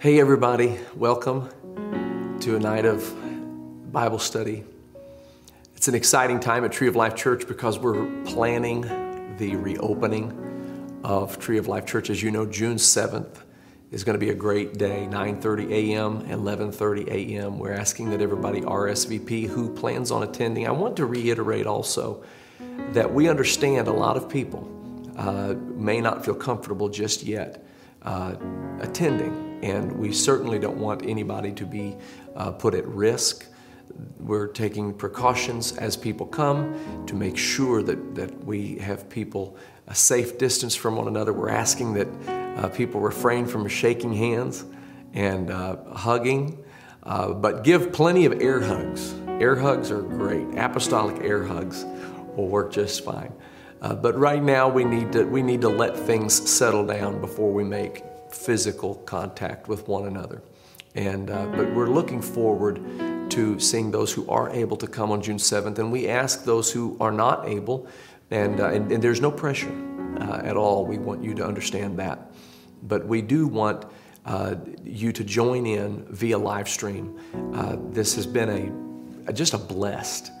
Hey, everybody, welcome to a night of Bible study. It's an exciting time at Tree of Life Church because we're planning the reopening of Tree of Life Church. As you know, June 7th is going to be a great day 9.30 a.m 11.30 a.m we're asking that everybody rsvp who plans on attending i want to reiterate also that we understand a lot of people uh, may not feel comfortable just yet uh, attending and we certainly don't want anybody to be uh, put at risk. We're taking precautions as people come to make sure that, that we have people a safe distance from one another. We're asking that uh, people refrain from shaking hands and uh, hugging, uh, but give plenty of air hugs. Air hugs are great. Apostolic air hugs will work just fine. Uh, but right now, we need to we need to let things settle down before we make physical contact with one another. And, uh, but we're looking forward to seeing those who are able to come on June 7th. And we ask those who are not able, and, uh, and, and, there's no pressure uh, at all. We want you to understand that. But we do want uh, you to join in via live stream. Uh, this has been a, just a blessed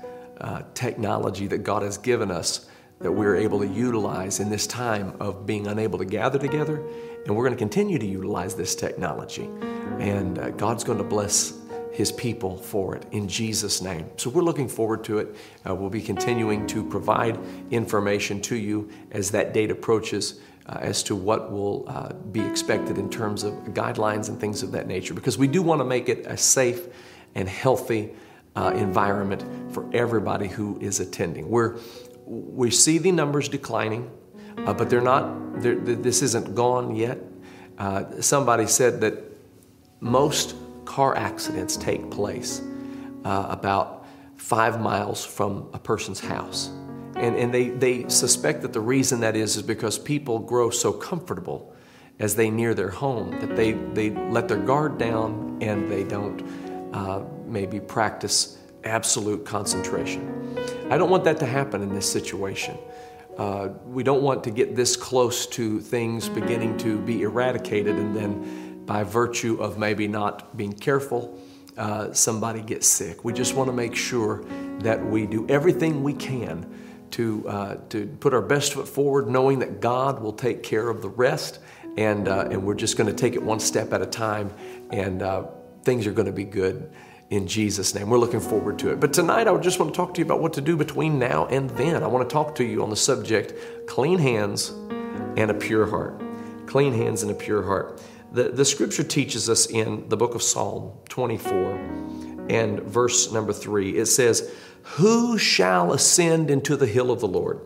technology that God has given us that we're able to utilize in this time of being unable to gather together and we're going to continue to utilize this technology. And uh, God's going to bless his people for it in Jesus' name. So we're looking forward to it. Uh, we'll be continuing to provide information to you as that date approaches. Uh, as to what will uh, be expected in terms of guidelines and things of that nature, because we do want to make it a safe and healthy uh, environment for everybody who is attending. We're, we see the numbers declining uh, but they're not, they're, this isn't gone yet. Uh, somebody said that most car accidents take place uh, about five miles from a person's house. And, and they, they suspect that the reason that is is because people grow so comfortable as they near their home that they, they let their guard down and they don't uh, maybe practice absolute concentration. I don't want that to happen in this situation. Uh, we don't want to get this close to things beginning to be eradicated and then by virtue of maybe not being careful, uh, somebody gets sick. We just want to make sure that we do everything we can to, uh, to put our best foot forward, knowing that God will take care of the rest. And, uh, and we're just going to take it one step at a time, and uh, things are going to be good in Jesus' name. We're looking forward to it. But tonight, I just want to talk to you about what to do between now and then. I want to talk to you on the subject clean hands and a pure heart. Clean hands and a pure heart. The, the scripture teaches us in the book of Psalm 24 and verse number 3. It says, Who shall ascend into the hill of the Lord?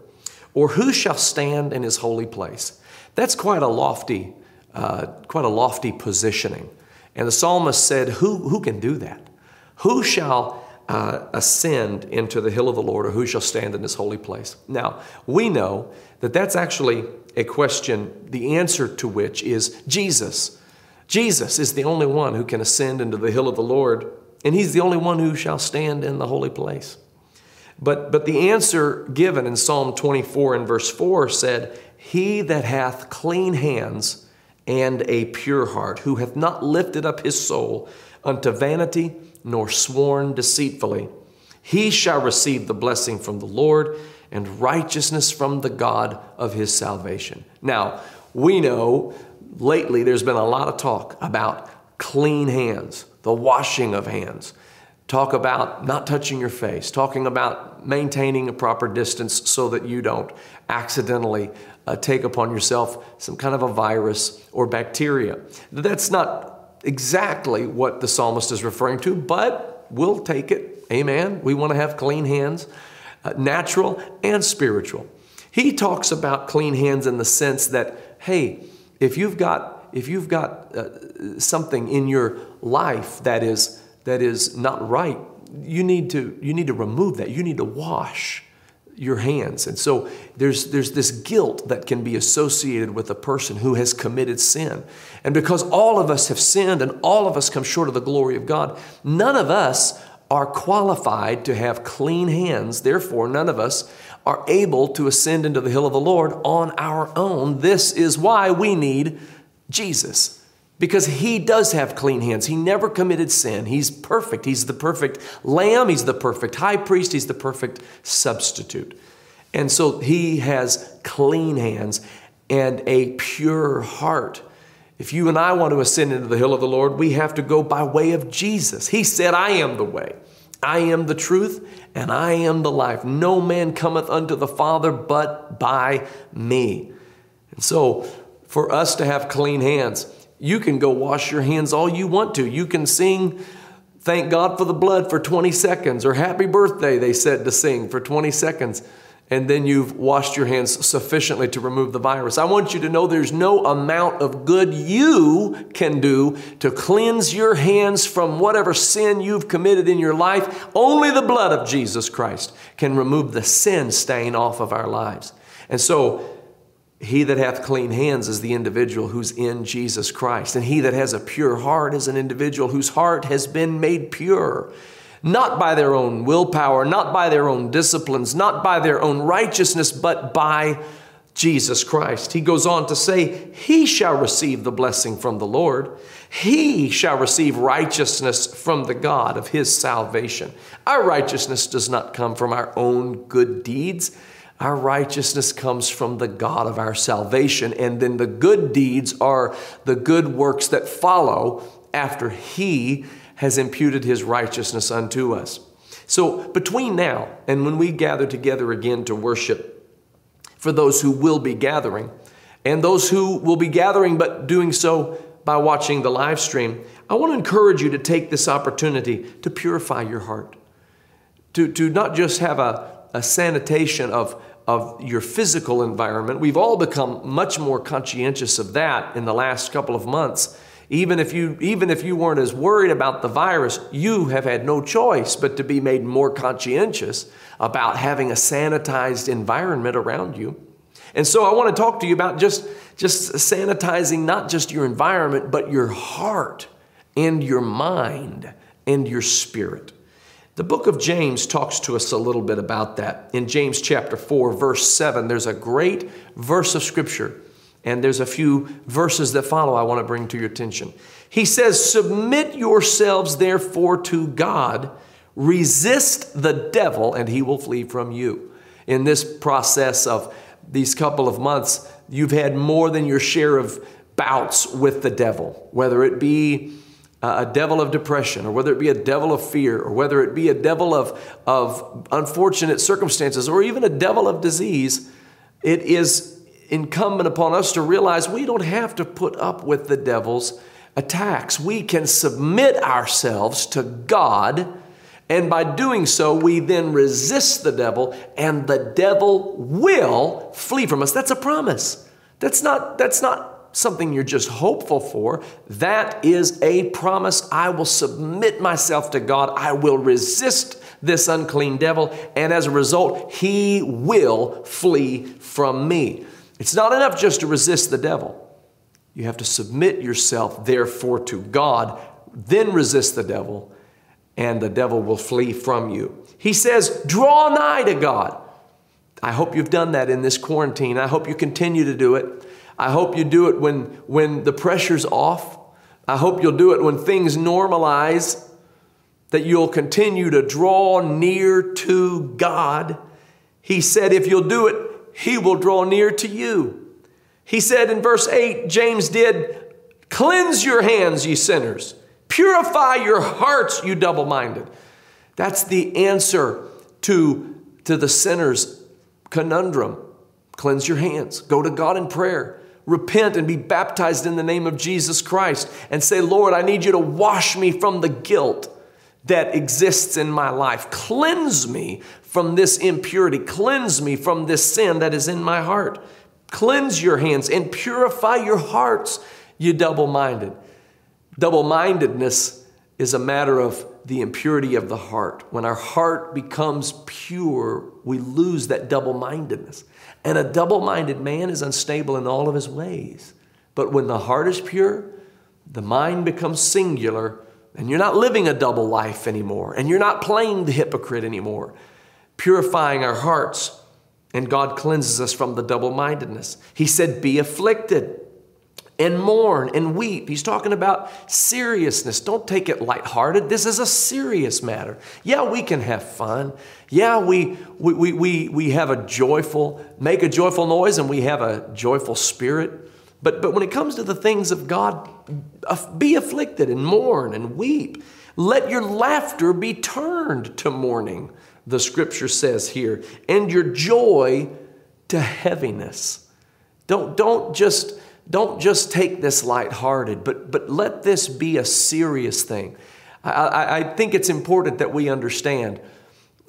Or who shall stand in his holy place? That's quite a lofty, uh, quite a lofty positioning. And the psalmist said, Who, who can do that? Who shall uh, ascend into the hill of the Lord, or who shall stand in his holy place? Now, we know that that's actually a question, the answer to which is Jesus. Jesus is the only one who can ascend into the hill of the Lord, and he's the only one who shall stand in the holy place. But, but the answer given in Psalm 24 and verse 4 said, He that hath clean hands and a pure heart, who hath not lifted up his soul unto vanity nor sworn deceitfully. He shall receive the blessing from the Lord and righteousness from the God of his salvation. Now, we know lately there's been a lot of talk about clean hands, the washing of hands. Talk about not touching your face, talking about maintaining a proper distance so that you don't accidentally uh, take upon yourself some kind of a virus or bacteria. That's not exactly what the psalmist is referring to, but we'll take it. Amen. We want to have clean hands, uh, natural and spiritual. He talks about clean hands in the sense that, hey, if you've got if you've got uh, something in your life that is that is not right, you need to you need to remove that. You need to wash your hands. And so there's, there's this guilt that can be associated with a person who has committed sin. And because all of us have sinned and all of us come short of the glory of God, none of us are qualified to have clean hands. Therefore, none of us are able to ascend into the hill of the Lord on our own. This is why we need Jesus. Because he does have clean hands. He never committed sin. He's perfect. He's the perfect lamb. He's the perfect high priest. He's the perfect substitute. And so he has clean hands and a pure heart. If you and I want to ascend into the hill of the Lord, we have to go by way of Jesus. He said, I am the way, I am the truth, and I am the life. No man cometh unto the Father but by me. And so, for us to have clean hands, you can go wash your hands all you want to. You can sing, Thank God for the blood for 20 seconds, or Happy Birthday, they said to sing for 20 seconds and then you've washed your hands sufficiently to remove the virus. I want you to know there's no amount of good you can do to cleanse your hands from whatever sin you've committed in your life. Only the blood of Jesus Christ can remove the sin stain off of our lives. And so, he that hath clean hands is the individual who's in Jesus Christ. And he that has a pure heart is an individual whose heart has been made pure not by their own willpower, not by their own disciplines, not by their own righteousness, but by Jesus Christ. He goes on to say, He shall receive the blessing from the Lord. He shall receive righteousness from the God of his salvation. Our righteousness does not come from our own good deeds. Our righteousness comes from the God of our salvation. And then the good deeds are the good works that follow after He has imputed his righteousness unto us. So, between now and when we gather together again to worship, for those who will be gathering, and those who will be gathering but doing so by watching the live stream, I want to encourage you to take this opportunity to purify your heart, to, to not just have a, a sanitation of, of your physical environment. We've all become much more conscientious of that in the last couple of months even if you even if you weren't as worried about the virus, you have had no choice but to be made more conscientious about having a sanitized environment around you. And so I want to talk to you about just just sanitizing not just your environment but your heart and your mind and your spirit. The book of James talks to us a little bit about that. In James chapter 4 verse 7, there's a great verse of scripture and there's a few verses that follow I want to bring to your attention. He says, Submit yourselves therefore to God, resist the devil, and he will flee from you. In this process of these couple of months, you've had more than your share of bouts with the devil, whether it be a devil of depression, or whether it be a devil of fear, or whether it be a devil of, of unfortunate circumstances, or even a devil of disease. It is incumbent upon us to realize we don't have to put up with the devil's attacks. We can submit ourselves to God, and by doing so, we then resist the devil, and the devil will flee from us. That's a promise. That's not, that's not something you're just hopeful for. That is a promise. I will submit myself to God. I will resist this unclean devil, and as a result, he will flee from me. It's not enough just to resist the devil. You have to submit yourself, therefore, to God, then resist the devil, and the devil will flee from you. He says, Draw nigh to God. I hope you've done that in this quarantine. I hope you continue to do it. I hope you do it when, when the pressure's off. I hope you'll do it when things normalize, that you'll continue to draw near to God. He said, If you'll do it, he will draw near to you. He said in verse 8, James did, Cleanse your hands, ye sinners. Purify your hearts, you double minded. That's the answer to, to the sinner's conundrum. Cleanse your hands. Go to God in prayer. Repent and be baptized in the name of Jesus Christ and say, Lord, I need you to wash me from the guilt that exists in my life. Cleanse me from this impurity. Cleanse me from this sin that is in my heart. Cleanse your hands and purify your hearts, you double minded. Double mindedness is a matter of the impurity of the heart. When our heart becomes pure, we lose that double mindedness. And a double minded man is unstable in all of his ways. But when the heart is pure, the mind becomes singular, and you're not living a double life anymore, and you're not playing the hypocrite anymore purifying our hearts, and God cleanses us from the double mindedness. He said, Be afflicted. And mourn and weep. He's talking about seriousness. Don't take it lighthearted. This is a serious matter. Yeah, we can have fun. Yeah, we, we, we, we, we have a joyful, make a joyful noise and we have a joyful spirit. But, but when it comes to the things of God, uh, be afflicted and mourn and weep. Let your laughter be turned to mourning, the scripture says here, and your joy to heaviness. Don't, don't just don't just take this lighthearted, but, but let this be a serious thing. I, I, I think it's important that we understand,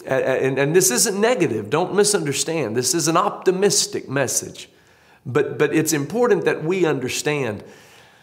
and, and this isn't negative, don't misunderstand. This is an optimistic message. But, but it's important that we understand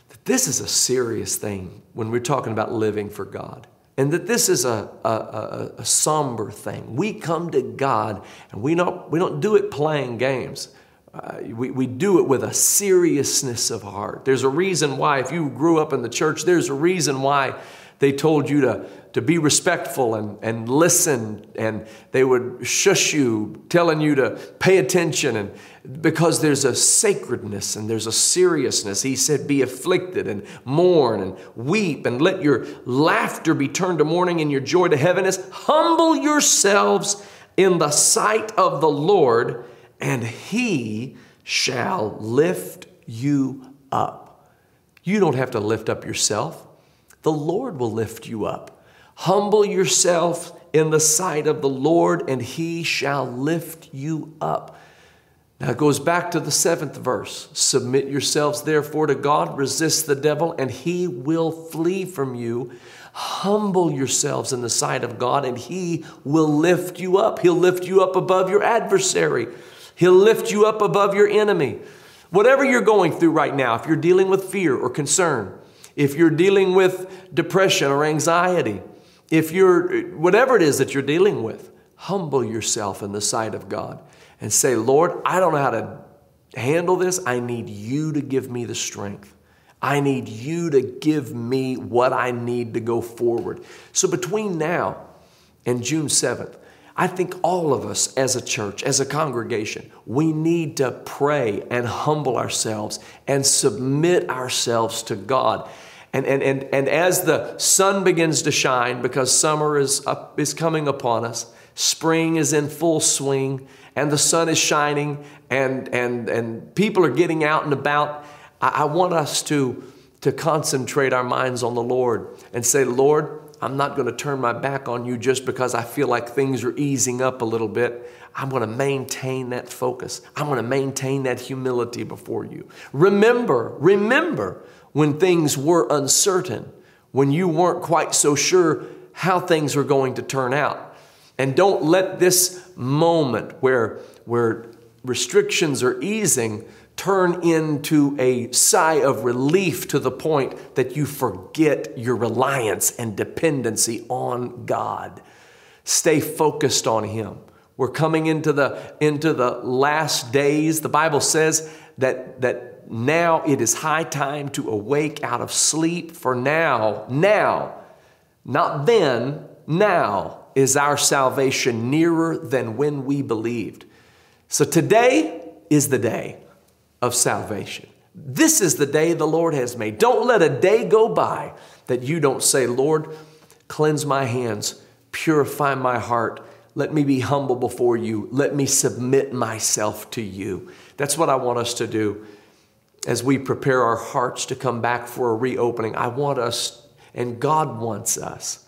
that this is a serious thing when we're talking about living for God. And that this is a, a, a, a somber thing. We come to God and we don't, we don't do it playing games. Uh, we, we do it with a seriousness of heart. There's a reason why, if you grew up in the church, there's a reason why they told you to, to be respectful and, and listen, and they would shush you, telling you to pay attention, and because there's a sacredness and there's a seriousness. He said, Be afflicted and mourn and weep, and let your laughter be turned to mourning and your joy to heaviness. Humble yourselves in the sight of the Lord and he shall lift you up. You don't have to lift up yourself, the Lord will lift you up. Humble yourself in the sight of the Lord, and he shall lift you up. Now it goes back to the seventh verse. Submit yourselves therefore to God, resist the devil, and he will flee from you. Humble yourselves in the sight of God, and he will lift you up. He'll lift you up above your adversary. He'll lift you up above your enemy. Whatever you're going through right now, if you're dealing with fear or concern, if you're dealing with depression or anxiety, if you're whatever it is that you're dealing with, humble yourself in the sight of God and say, Lord, I don't know how to handle this. I need you to give me the strength. I need you to give me what I need to go forward. So between now and June 7th, I think all of us as a church, as a congregation, we need to pray and humble ourselves and submit ourselves to God. And, and, and, and as the sun begins to shine, because summer is, up, is coming upon us, spring is in full swing, and the sun is shining, and, and, and people are getting out and about, I, I want us to, to concentrate our minds on the Lord and say, Lord, I'm not going to turn my back on you just because I feel like things are easing up a little bit. I'm going to maintain that focus. I'm going to maintain that humility before you. Remember, remember when things were uncertain, when you weren't quite so sure how things were going to turn out. And don't let this moment where, where restrictions are easing turn into a sigh of relief to the point that you forget your reliance and dependency on God. Stay focused on Him. We're coming into the, into the last days. The Bible says that, that now it is high time to awake out of sleep, for now, now, not then, now is our salvation nearer than when we believed. So today is the day of salvation. This is the day the Lord has made. Don't let a day go by that you don't say, Lord, cleanse my hands, purify my heart. Let me be humble before you. Let me submit myself to you. That's what I want us to do as we prepare our hearts to come back for a reopening. I want us, and God wants us,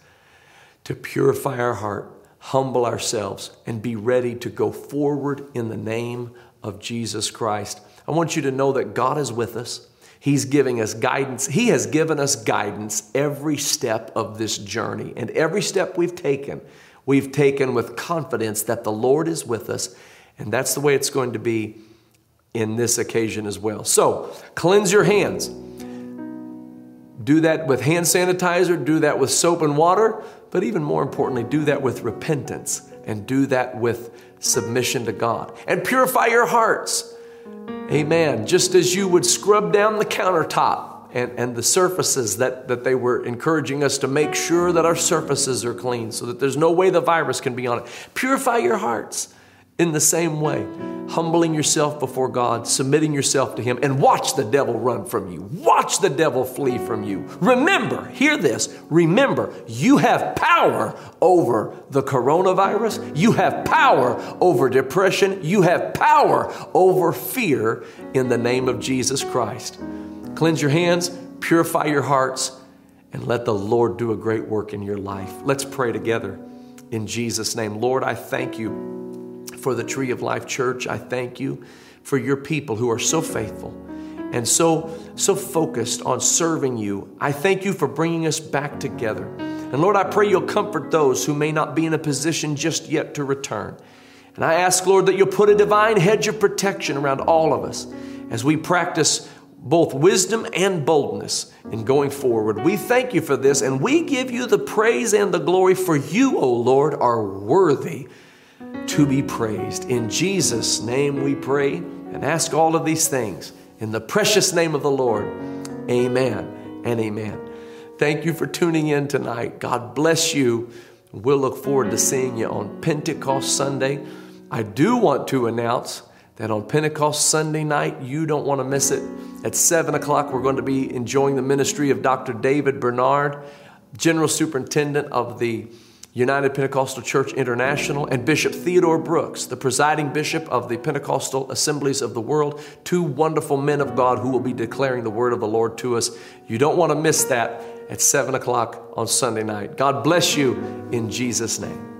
to purify our heart, humble ourselves, and be ready to go forward in the name of Jesus Christ. I want you to know that God is with us. He's giving us guidance. He has given us guidance every step of this journey. And every step we've taken, we've taken with confidence that the Lord is with us. And that's the way it's going to be in this occasion as well. So, cleanse your hands. Do that with hand sanitizer, do that with soap and water, but even more importantly, do that with repentance and do that with submission to God. And purify your hearts. Amen. Just as you would scrub down the countertop and, and the surfaces that, that they were encouraging us to make sure that our surfaces are clean so that there's no way the virus can be on it. Purify your hearts in the same way, humbling yourself before God, submitting yourself to Him, and watch the devil run from you. Watch the devil flee from you. Remember, hear this remember, you have power over the coronavirus, you have power over depression, you have power over fear in the name of Jesus Christ. Cleanse your hands, purify your hearts, and let the Lord do a great work in your life. Let's pray together in Jesus' name. Lord, I thank you for the Tree of Life Church. I thank you for your people who are so faithful and so so focused on serving you. I thank you for bringing us back together. And Lord, I pray you'll comfort those who may not be in a position just yet to return. And I ask, Lord, that you'll put a divine hedge of protection around all of us as we practice both wisdom and boldness in going forward. We thank you for this and we give you the praise and the glory for you, O Lord, are worthy to be praised. In Jesus' name we pray and ask all of these things. In the precious name of the Lord, amen and amen. Thank you for tuning in tonight. God bless you. We'll look forward to seeing you on Pentecost Sunday. I do want to announce that on Pentecost Sunday night, you don't want to miss it. At 7 o'clock, we're going to be enjoying the ministry of Dr. David Bernard, General Superintendent of the United Pentecostal Church International, and Bishop Theodore Brooks, the presiding bishop of the Pentecostal Assemblies of the World, two wonderful men of God who will be declaring the word of the Lord to us. You don't want to miss that at 7 o'clock on Sunday night. God bless you in Jesus' name.